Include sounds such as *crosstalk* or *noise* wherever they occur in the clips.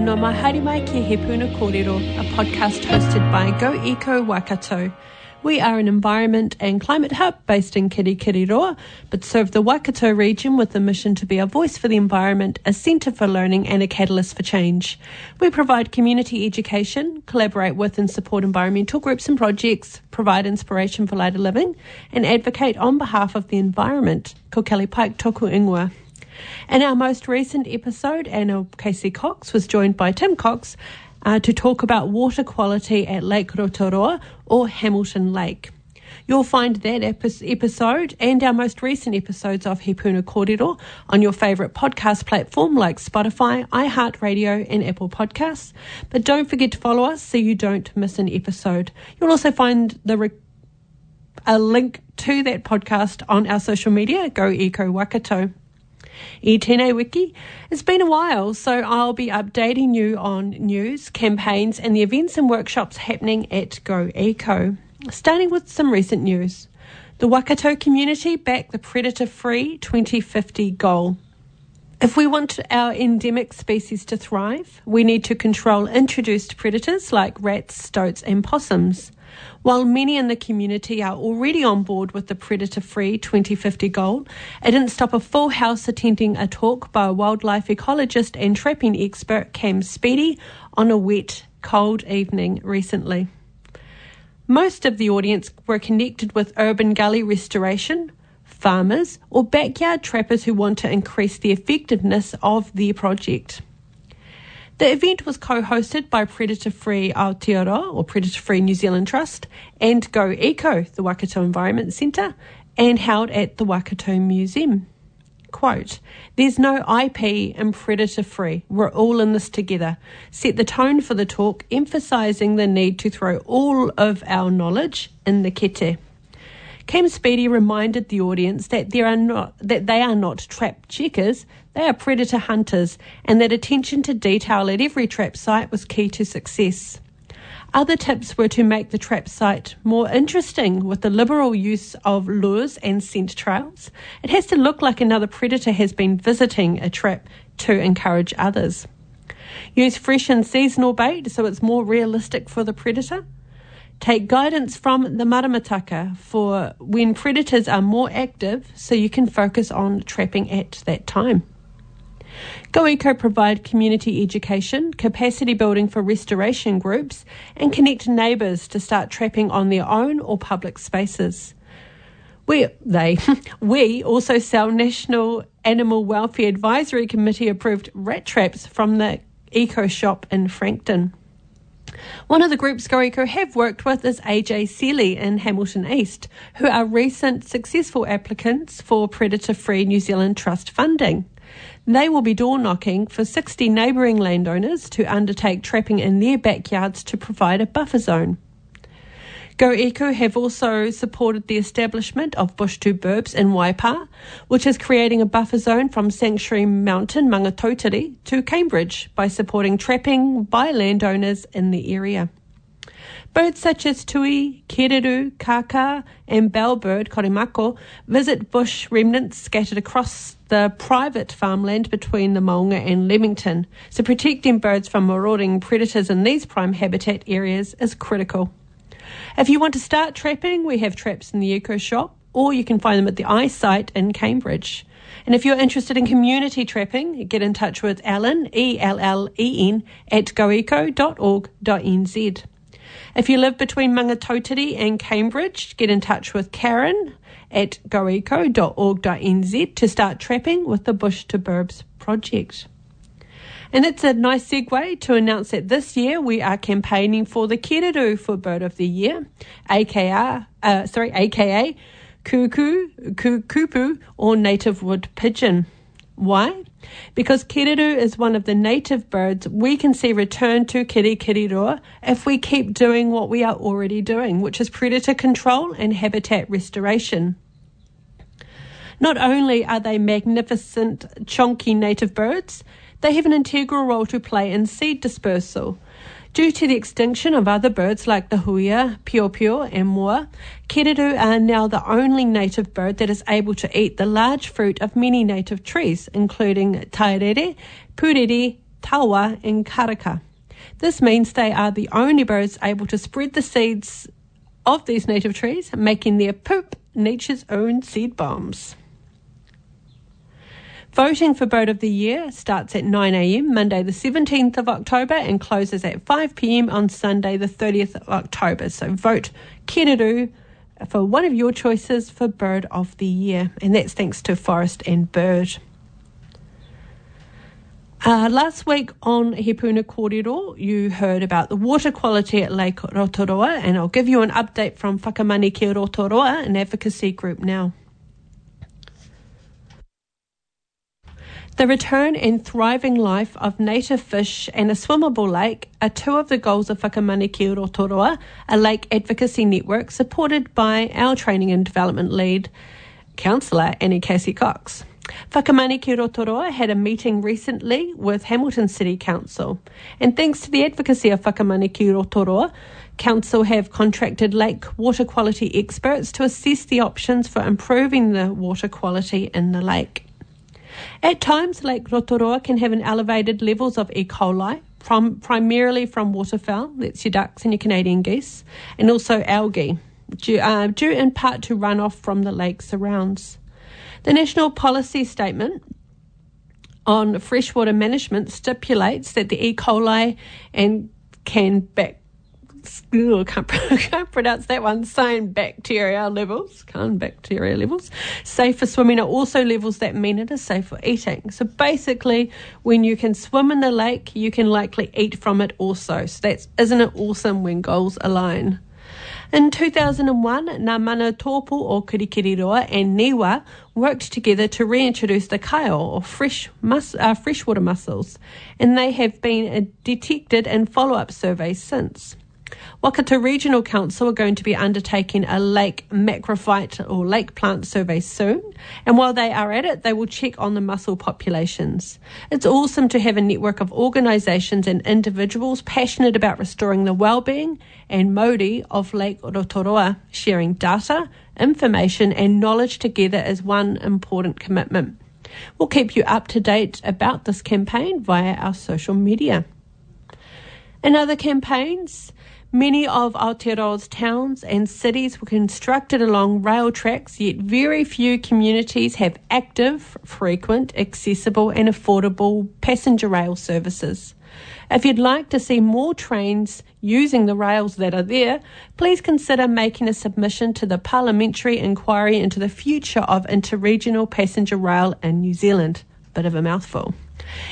no mai haere mai ki He Puna Kōrero, a podcast hosted by Go Eco Waikato. We are an environment and climate hub based in Kirikiriroa, but serve the Waikato region with the mission to be a voice for the environment, a centre for learning and a catalyst for change. We provide community education, collaborate with and support environmental groups and projects, provide inspiration for lighter living, and advocate on behalf of the environment. Ko Kelly Pike toku ingoa. In our most recent episode, Anna Casey Cox was joined by Tim Cox uh, to talk about water quality at Lake Rotoroa or Hamilton Lake. You'll find that episode and our most recent episodes of He Puna Kōrero on your favourite podcast platform like Spotify, iHeartRadio, and Apple Podcasts. But don't forget to follow us so you don't miss an episode. You'll also find the re- a link to that podcast on our social media, Go Eco Waikato. Tēnei wiki. It's been a while, so I'll be updating you on news, campaigns, and the events and workshops happening at Go Eco. Starting with some recent news. The Waikato community backed the predator free 2050 goal. If we want our endemic species to thrive, we need to control introduced predators like rats, stoats, and possums. While many in the community are already on board with the predator free 2050 goal, it didn't stop a full house attending a talk by a wildlife ecologist and trapping expert Cam Speedy on a wet, cold evening recently. Most of the audience were connected with urban gully restoration, farmers, or backyard trappers who want to increase the effectiveness of their project. The event was co-hosted by Predator Free Aotearoa or Predator Free New Zealand Trust and Go Eco, the Waikato Environment Centre, and held at the Waikato Museum. Quote, there's no IP and predator free. We're all in this together. Set the tone for the talk, emphasising the need to throw all of our knowledge in the kete. Cam Speedy reminded the audience that there are not that they are not trap checkers, they are predator hunters, and that attention to detail at every trap site was key to success. Other tips were to make the trap site more interesting with the liberal use of lures and scent trails. It has to look like another predator has been visiting a trap to encourage others. Use fresh and seasonal bait so it's more realistic for the predator. Take guidance from the maramataka for when predators are more active so you can focus on trapping at that time. GoEco provide community education, capacity building for restoration groups, and connect neighbours to start trapping on their own or public spaces. We, they, *laughs* we also sell National Animal Welfare Advisory Committee approved rat traps from the Eco Shop in Frankton. One of the groups GoEco have worked with is AJ Seeley in Hamilton East, who are recent successful applicants for Predator Free New Zealand Trust funding. They will be door knocking for 60 neighbouring landowners to undertake trapping in their backyards to provide a buffer zone. Go Eco have also supported the establishment of Bush to Burbs in Waipa, which is creating a buffer zone from Sanctuary Mountain, Maungatautari, to Cambridge by supporting trapping by landowners in the area. Birds such as tui, kereru, kaka, and bellbird korimako visit bush remnants scattered across the private farmland between the Maunga and Leamington, so protecting birds from marauding predators in these prime habitat areas is critical. If you want to start trapping, we have traps in the Eco Shop, or you can find them at the iSite in Cambridge. And if you're interested in community trapping, get in touch with Ellen, E L L E N, at goeco.org.nz. If you live between Maungatautari and Cambridge, get in touch with Karen at goeco.org.nz to start trapping with the Bush to Burbs project. And it's a nice segue to announce that this year we are campaigning for the Kereru for Bird of the Year, aka, uh, sorry, aka Kuku, Kukupa, or native wood pigeon. Why? Because kereru is one of the native birds, we can see return to kirikiriroa if we keep doing what we are already doing, which is predator control and habitat restoration. Not only are they magnificent, chonky native birds, they have an integral role to play in seed dispersal. Due to the extinction of other birds like the huia, piopio, and moa, kereru are now the only native bird that is able to eat the large fruit of many native trees, including taraire, puriri, tawa, and karaka. This means they are the only birds able to spread the seeds of these native trees, making their poop nature's own seed bombs. Voting for Bird of the Year starts at 9am Monday the 17th of October and closes at 5pm on Sunday the 30th of October. So vote Kereru for one of your choices for Bird of the Year. And that's thanks to Forest and Bird. Uh, last week on He Puna Kōrero, you heard about the water quality at Lake Rotoroa, and I'll give you an update from Whakamaniki Rotoroa, an advocacy group now. The return and thriving life of native fish and a swimmable lake are two of the goals of Whakamaniki Rotoroa, a lake advocacy network supported by our training and development lead, councillor Anna Casey Cox. Whakamaniki Rotoroa had a meeting recently with Hamilton City Council, and thanks to the advocacy of Whakamaniki Rotoroa, Council have contracted lake water quality experts to assess the options for improving the water quality in the lake. At times, Lake Rotoroa can have an elevated levels of E. coli, from, primarily from waterfowl, that's your ducks and your Canadian geese, and also algae, due, uh, due in part to runoff from the lake surrounds. The National Policy Statement on Freshwater Management stipulates that the E. coli and can back I can't, *laughs* can't pronounce that one. Same bacteria levels, can bacteria levels, safe for swimming are also levels that mean it is safe for eating. So basically, when you can swim in the lake, you can likely eat from it also. So that's isn't it awesome when goals align? In 2001, Ngā Mana Tōpū or Kirikiriroa and Niwa worked together to reintroduce the kaio or fresh mus- uh, freshwater mussels, and they have been detected in follow-up surveys since. Waikato Regional Council are going to be undertaking a lake macrophyte or lake plant survey soon, and while they are at it, they will check on the mussel populations. It's awesome to have a network of organisations and individuals passionate about restoring the well-being and mauri of Lake Rotoroa, sharing data, information, and knowledge together as one important commitment. We'll keep you up to date about this campaign via our social media. In other campaigns, Many of Aotearoa's towns and cities were constructed along rail tracks, yet very few communities have active, frequent, accessible, and affordable passenger rail services. If you'd like to see more trains using the rails that are there, please consider making a submission to the Parliamentary Inquiry into the Future of Interregional Passenger Rail in New Zealand. Bit of a mouthful.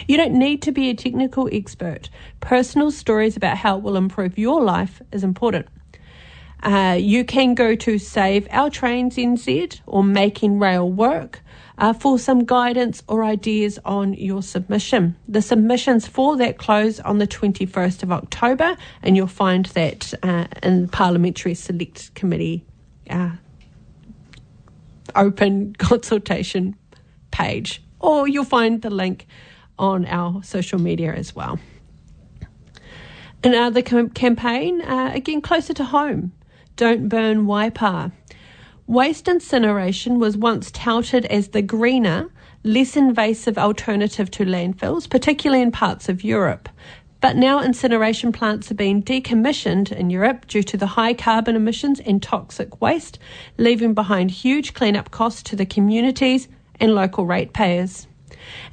You don't need to be a technical expert. Personal stories about how it will improve your life is important. Uh, you can go to Save Our Trains NZ or Making Rail Work uh, for some guidance or ideas on your submission. The submissions for that close on the 21st of October, and you'll find that uh, in the Parliamentary Select Committee uh, open *laughs* consultation page, or you'll find the link on our social media as well. Another campaign, uh, again closer to home, Don't Burn Waipa. Waste incineration was once touted as the greener, less invasive alternative to landfills, particularly in parts of Europe. But now incineration plants are being decommissioned in Europe due to the high carbon emissions and toxic waste, leaving behind huge cleanup costs to the communities and local ratepayers.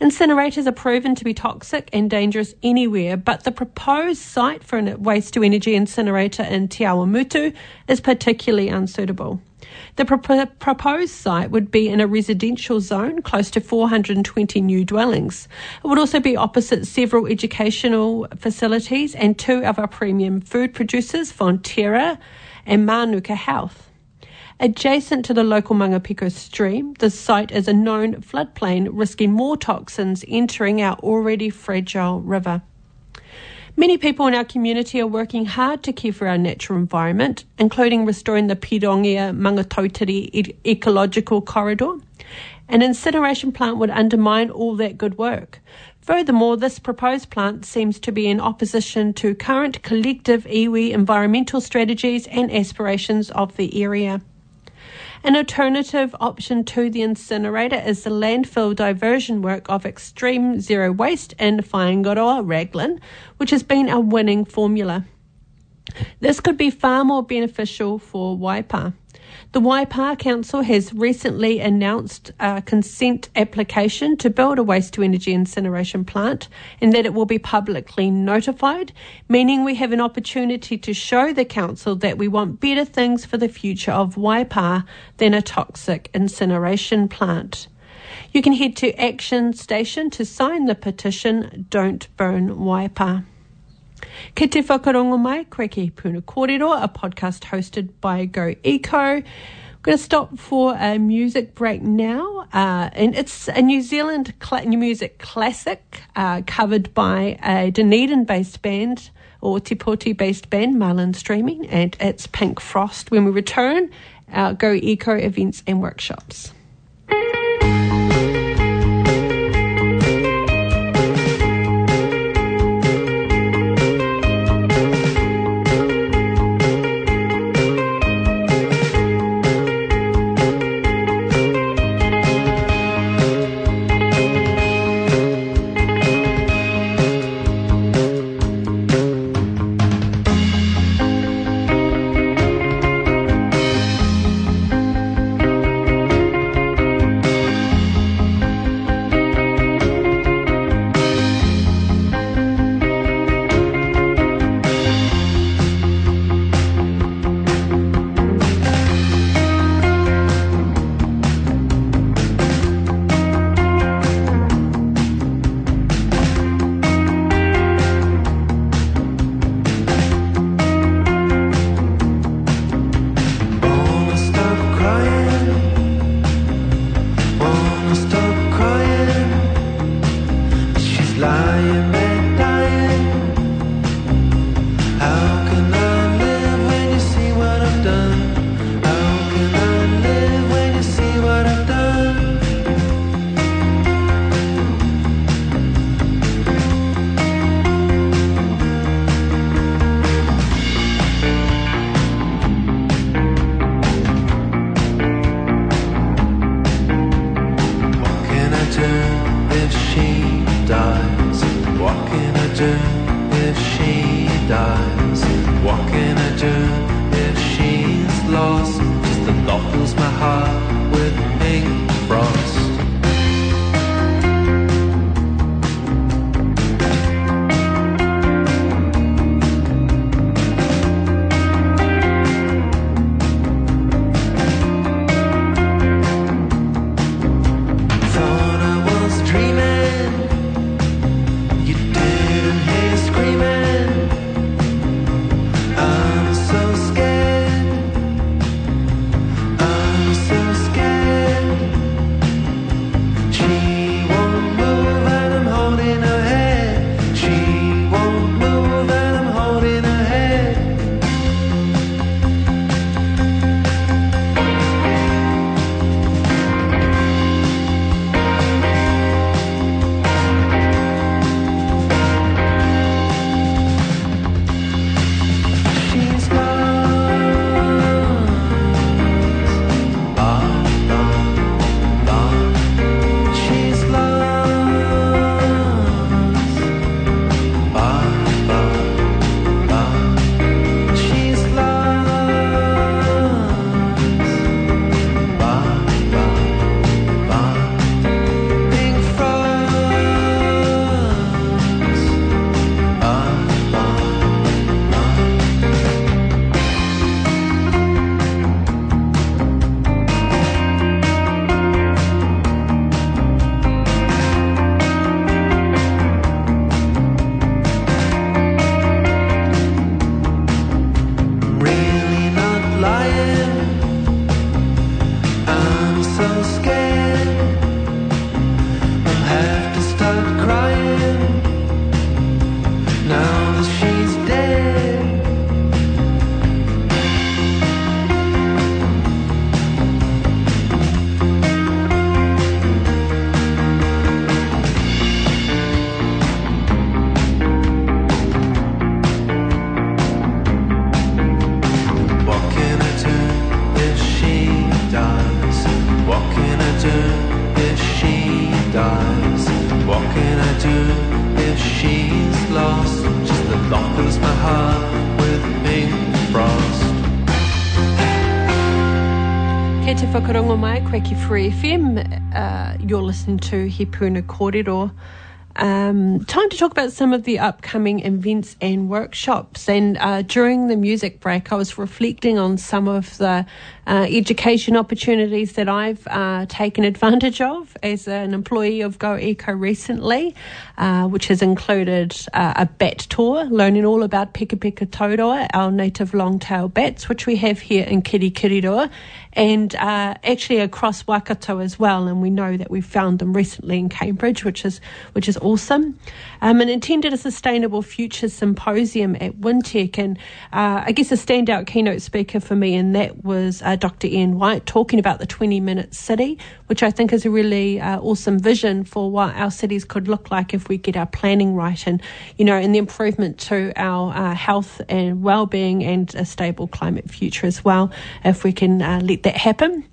Incinerators are proven to be toxic and dangerous anywhere, but the proposed site for a waste to energy incinerator in Te Awamutu is particularly unsuitable. The pro- proposed site would be in a residential zone close to 420 new dwellings. It would also be opposite several educational facilities and two of our premium food producers, Fonterra and Manuka Health. Adjacent to the local Mangapiko stream, the site is a known floodplain, risking more toxins entering our already fragile river. Many people in our community are working hard to care for our natural environment, including restoring the Pirongia Maungatautari ecological corridor. An incineration plant would undermine all that good work. Furthermore, this proposed plant seems to be in opposition to current collective iwi environmental strategies and aspirations of the area. An alternative option to the incinerator is the landfill diversion work of Xtreme Zero Waste in Whaingaroa, Raglan, which has been a winning formula. This could be far more beneficial for Waipa. The Waipa Council has recently announced a consent application to build a waste to energy incineration plant and that it will be publicly notified, meaning we have an opportunity to show the Council that we want better things for the future of Waipa than a toxic incineration plant. You can head to Action Station to sign the petition Don't Burn Waipa. Ke te whakarongo mai, koe ki Puna Kōrero, a podcast hosted by Go Eco. We're going to stop for a music break now, uh, and it's a New Zealand cl- music classic uh, covered by a Dunedin-based band or Tipoti-based band, Marlin's Dreaming, and it's Pink Frost. When we return, our Go Eco events and workshops. Whakarongo mai, koe ki Free FM. Uh, you're listening to He Puna Kōrero. Um, time to talk about some of the upcoming events and workshops. And uh, during the music break, I was reflecting on some of the uh, education opportunities that I've uh, taken advantage of as an employee of Go Eco recently, uh, which has included uh, a bat tour, learning all about Pekapeka-tou-roa, our native long-tail bats, which we have here in Kirikiriroa, and uh, actually across Waikato as well. And we know that we found them recently in Cambridge, which is which is awesome. Um, and attended a Sustainable Future Symposium at Wintec, and uh, I guess a standout keynote speaker for me, and that was uh, Dr. Ian White talking about the 20 minute city, which I think is a really uh, awesome vision for what our cities could look like if we get our planning right, and you know, and the improvement to our uh, health and well-being and a stable climate future as well, if we can uh, let that happen.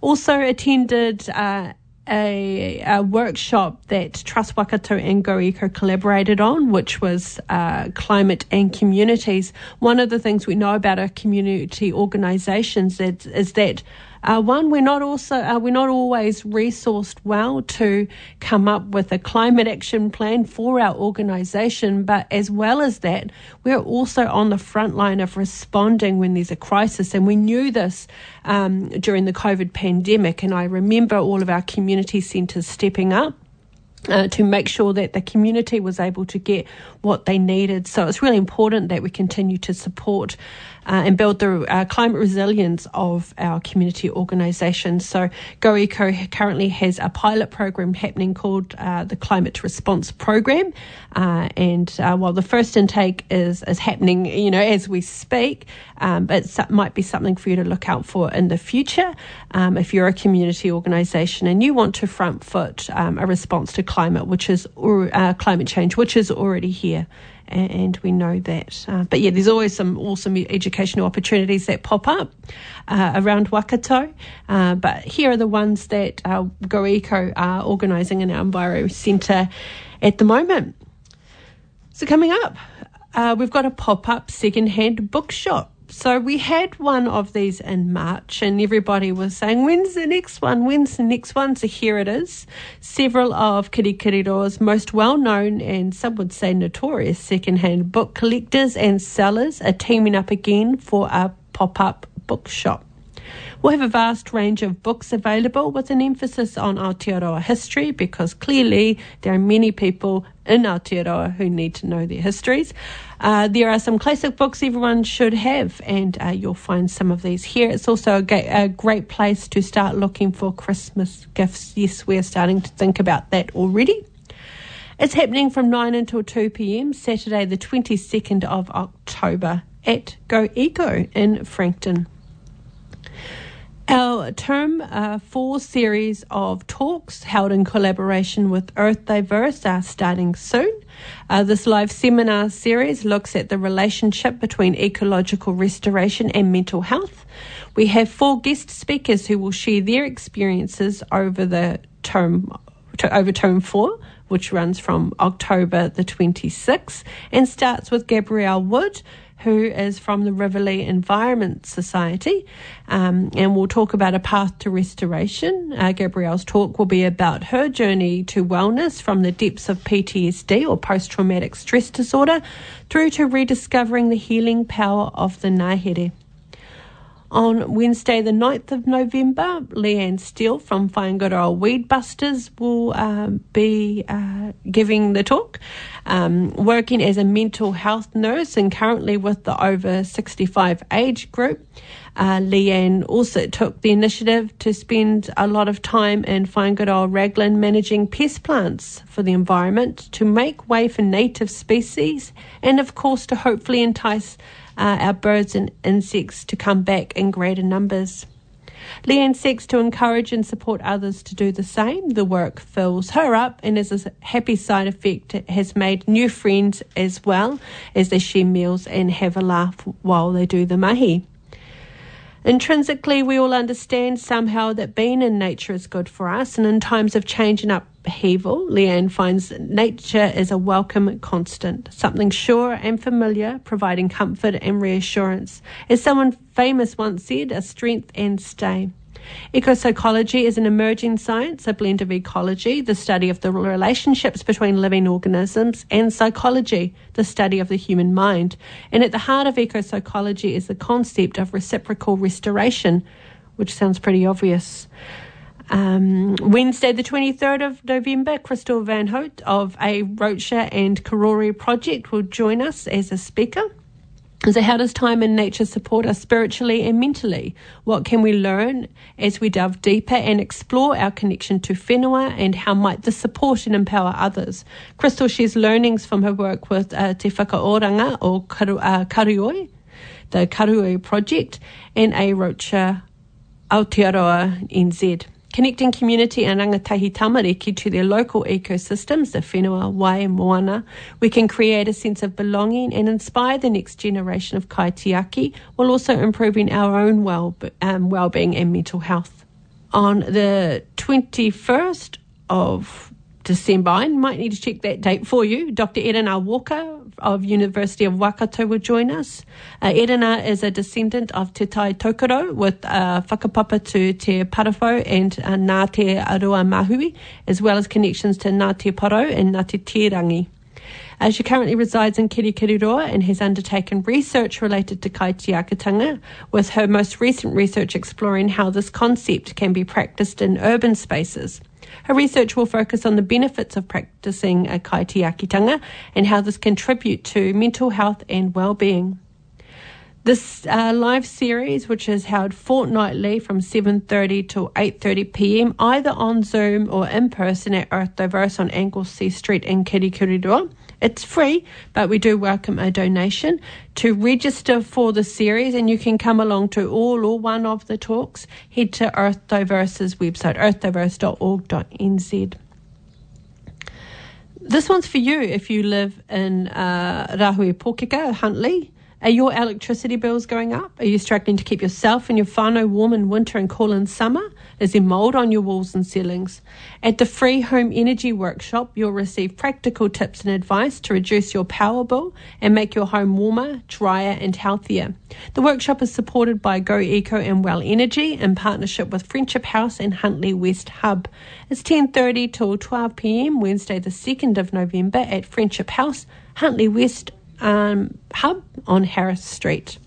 Also attended uh, a, a, workshop that Trust Waikato and Go Eco collaborated on, which was uh, climate and communities. One of the things we know about our community organisations is, is that uh, one, we're not also uh, we're not always resourced well to come up with a climate action plan for our organisation, but as well as that, we're also on the front line of responding when there's a crisis, and we knew this um, during the COVID pandemic. And I remember all of our community centres stepping up. Uh, to make sure that the community was able to get what they needed. So it's really important that we continue to support uh, and build the uh, climate resilience of our community organisations. So GoEco currently has a pilot program happening called uh, the Climate Response Program, uh, and uh, while the first intake is is happening, you know, as we speak, um, it might be something for you to look out for in the future um, if you're a community organisation and you want to front foot um, a response to climate, which is uh, climate change, which is already here and we know that. Uh, but yeah, there's always some awesome educational opportunities that pop up uh, around Waikato. Uh, but here are the ones that uh, GoEco are organising in our Enviro Centre at the moment. So coming up, uh, we've got a pop-up second-hand bookshop. So we had one of these in March, and everybody was saying, When's the next one? When's the next one? So here it is. Several of Kirikiriroa's most well known and some would say notorious secondhand book collectors and sellers are teaming up again for a pop up bookshop. We'll have a vast range of books available with an emphasis on Aotearoa history because clearly there are many people in Aotearoa who need to know their histories. Uh, there are some classic books everyone should have, and uh, you'll find some of these here. It's also a, ga- a, great place to start looking for Christmas gifts. Yes, we're starting to think about that already. It's happening from 9 until 2 pm, Saturday, the 22nd of October at Go Eco in Frankton. Our term uh, four series of talks held in collaboration with Earth Diverse are starting soon. Uh, this live seminar series looks at the relationship between ecological restoration and mental health. We have four guest speakers who will share their experiences over the term over term four, which runs from October the 26th and starts with Gabrielle Wood, who is from the Riverlea Environment Society, um, and we'll talk about a path to restoration. Uh, Gabrielle's talk will be about her journey to wellness from the depths of PTSD or post traumatic stress disorder through to rediscovering the healing power of the ngahere. On Wednesday, the 9th of November, Leanne Steele from Whaingaroa Weed Busters will uh, be uh, giving the talk. Um, working as a mental health nurse and currently with the over 65 age group. Uh, Leanne also took the initiative to spend a lot of time in Whaingaroa Raglan managing pest plants for the environment to make way for native species and, of course, to hopefully entice uh, our birds and insects to come back in greater numbers. Leanne seeks to encourage and support others to do the same. The work fills her up and as a happy side effect has made new friends as well as they share meals and have a laugh while they do the mahi. Intrinsically, we all understand somehow that being in nature is good for us, and in times of change and upheaval, Leanne finds nature is a welcome constant, something sure and familiar, providing comfort and reassurance. As someone famous once said, a strength and stay. Ecopsychology is an emerging science, a blend of ecology, the study of the relationships between living organisms, and psychology, the study of the human mind. And at the heart of ecopsychology is the concept of reciprocal restoration, which sounds pretty obvious. Um, Wednesday, the 23rd of November, Crystal Van Hout of a Rocha and Karori project will join us as a speaker. So, how does time and nature support us spiritually and mentally? What can we learn as we delve deeper and explore our connection to whenua and how might this support and empower others? Crystal shares learnings from her work with uh, Te Whakaoranga or Karu, uh, Karuoi, the Karuoi Project, and a Rocha Aotearoa NZ. Connecting community and rangatahi tamariki to their local ecosystems, the whenua, wai, moana, we can create a sense of belonging and inspire the next generation of kaitiaki while also improving our own well, um, well-being and mental health. On the 21st of December. I might need to check that date for you. Dr. Erana Walker of University of Waikato will join us. Uh, Erana is a descendant of Te Tai Tokerau with uh, whakapapa to Te Parawhau and uh, Ngā Te Arua Mahui, as well as connections to Ngā Te Paro and Ngā Te Tirangi. Uh, she currently resides in Kirikiriroa and has undertaken research related to kaitiakitanga, with her most recent research exploring how this concept can be practiced in urban spaces. Her research will focus on the benefits of practicing a kaitiakitanga and how this contribute to mental health and well-being. This uh, live series, which is held fortnightly from 7.30 to 8.30 p.m., either on Zoom or in person at Earth Diverse on Anglesea Street in Kirikiriroa, it's free, but we do welcome a donation. To register for the series, and you can come along to all or one of the talks, head to Earth Diverse's website, earthdiverse.org.nz. This one's for you if you live in uh, Rahui Pōkeka, Huntly. Are your electricity bills going up? Are you struggling to keep yourself and your whānau warm in winter and cool in summer? Is there mould on your walls and ceilings? At the free home energy workshop, you'll receive practical tips and advice to reduce your power bill and make your home warmer, drier and healthier. The workshop is supported by Go Eco and WEL Energy in partnership with Friendship House and Huntly West Hub. It's 10.30 till 12pm Wednesday the 2nd of November at Friendship House, Huntly West um, hub on Harris Street.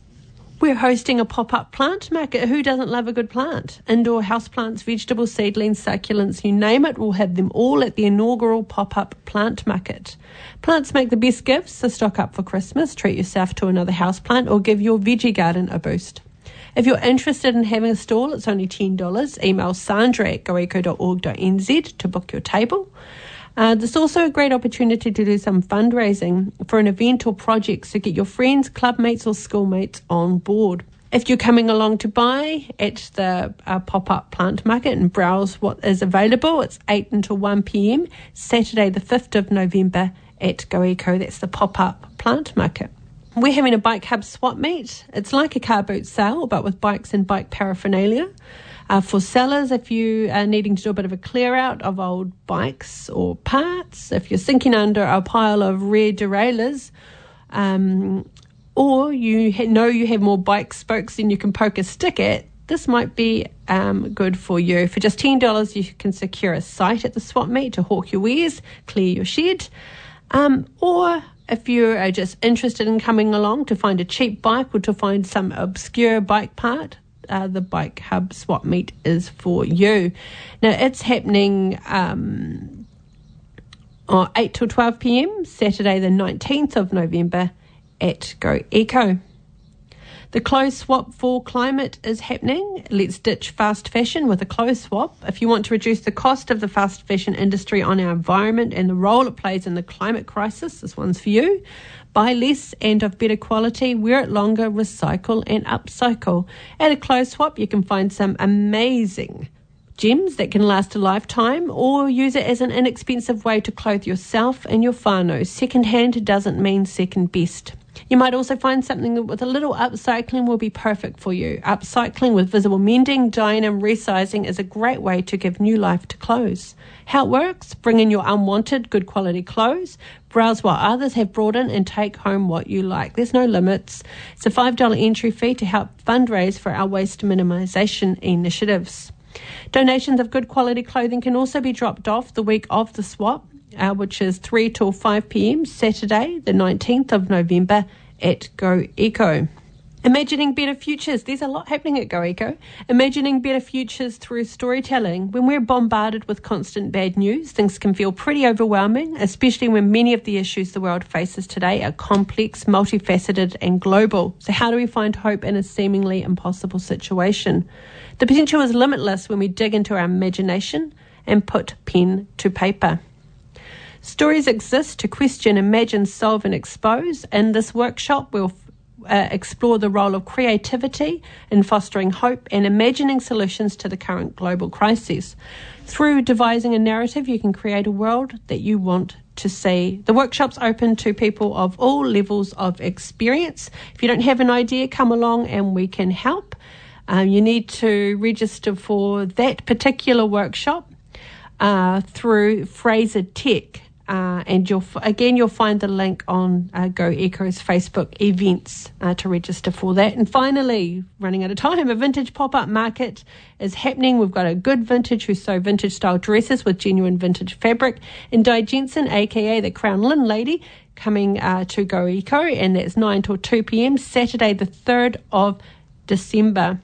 We're hosting a pop up plant market. Who doesn't love a good plant? Indoor houseplants, vegetables, seedlings, succulents, you name it, we'll have them all at the inaugural pop up plant market. Plants make the best gifts, so stock up for Christmas, treat yourself to another houseplant, or give your veggie garden a boost. If you're interested in having a stall, it's only $10. Email sandra at goeco.org.nz to book your table. Uh, there's also a great opportunity to do some fundraising for an event or project to get your friends, clubmates, or schoolmates on board. If you're coming along to buy at the uh, pop up plant market and browse what is available, it's 8 until 1 pm, Saturday, the 5th of November at GoEco. That's the pop up plant market. We're having a bike hub swap meet. It's like a car boot sale, but with bikes and bike paraphernalia. Uh, for sellers, if you are needing to do a bit of a clear out of old bikes or parts, if you're sinking under a pile of rear derailleurs, um, or you ha- know you have more bike spokes than you can poke a stick at, this might be um, good for you. For just $10, you can secure a site at the swap meet to hawk your wares, clear your shed, um, or if you are just interested in coming along to find a cheap bike or to find some obscure bike part, uh, the Bike Hub Swap Meet is for you. Now, it's happening um, 8 till 12 pm, Saturday, the 19th of November at Go Eco. The clothes swap for climate is happening. Let's ditch fast fashion with a clothes swap. If you want to reduce the cost of the fast fashion industry on our environment and the role it plays in the climate crisis, this one's for you. Buy less and of better quality, wear it longer, recycle and upcycle. At a clothes swap, you can find some amazing gems that can last a lifetime or use it as an inexpensive way to clothe yourself and your whānau. Second hand doesn't mean second best. You might also find something with a little upcycling will be perfect for you. Upcycling with visible mending, dyeing, and resizing is a great way to give new life to clothes. How it works? Bring in your unwanted, good quality clothes, browse what others have brought in, and take home what you like. There's no limits. It's a $5 entry fee to help fundraise for our waste minimisation initiatives. Donations of good quality clothing can also be dropped off the week of the swap uh, which is 3 till 5 pm, Saturday, the 19th of November at Go Eco. Imagining better futures. There's a lot happening at Go Eco. Imagining better futures through storytelling. When we're bombarded with constant bad news, things can feel pretty overwhelming, especially when many of the issues the world faces today are complex, multifaceted, and global. So, how do we find hope in a seemingly impossible situation? The potential is limitless when we dig into our imagination and put pen to paper. Stories exist to question, imagine, solve, and expose. In this workshop, we'll uh, explore the role of creativity in fostering hope and imagining solutions to the current global crises. Through devising a narrative, you can create a world that you want to see. The workshop's open to people of all levels of experience. If you don't have an idea, come along and we can help. Um, you need to register for that particular workshop uh, through Fraser Tech. Uh, and you'll again you'll find the link on uh, Go Eco's Facebook events uh, to register for that. And finally, running out of time, a vintage pop up market is happening. We've got a good vintage who sew vintage style dresses with genuine vintage fabric, and Di Jensen, aka the Crown Lynn Lady, coming uh, to Go Eco, and that's nine till two p.m. Saturday, the third of December.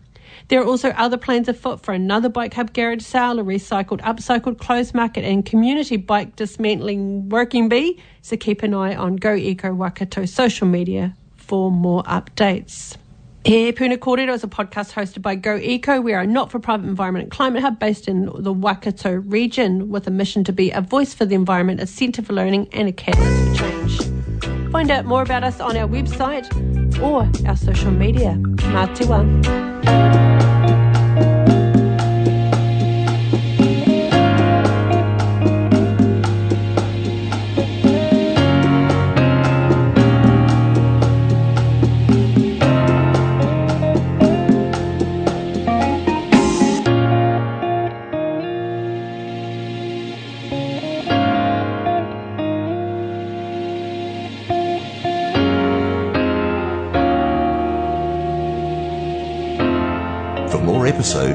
There are also other plans afoot for another Bike Hub garage sale, a recycled, upcycled clothes market, and community bike dismantling working bee. So keep an eye on Go Eco Waikato social media for more updates. He, Puna Kōrero is a podcast hosted by Go Eco. We are a not-for-profit environment and climate hub based in the Waikato region with a mission to be a voice for the environment, a centre for learning and a catalyst for change. Find out more about us on our website or our social media. Mā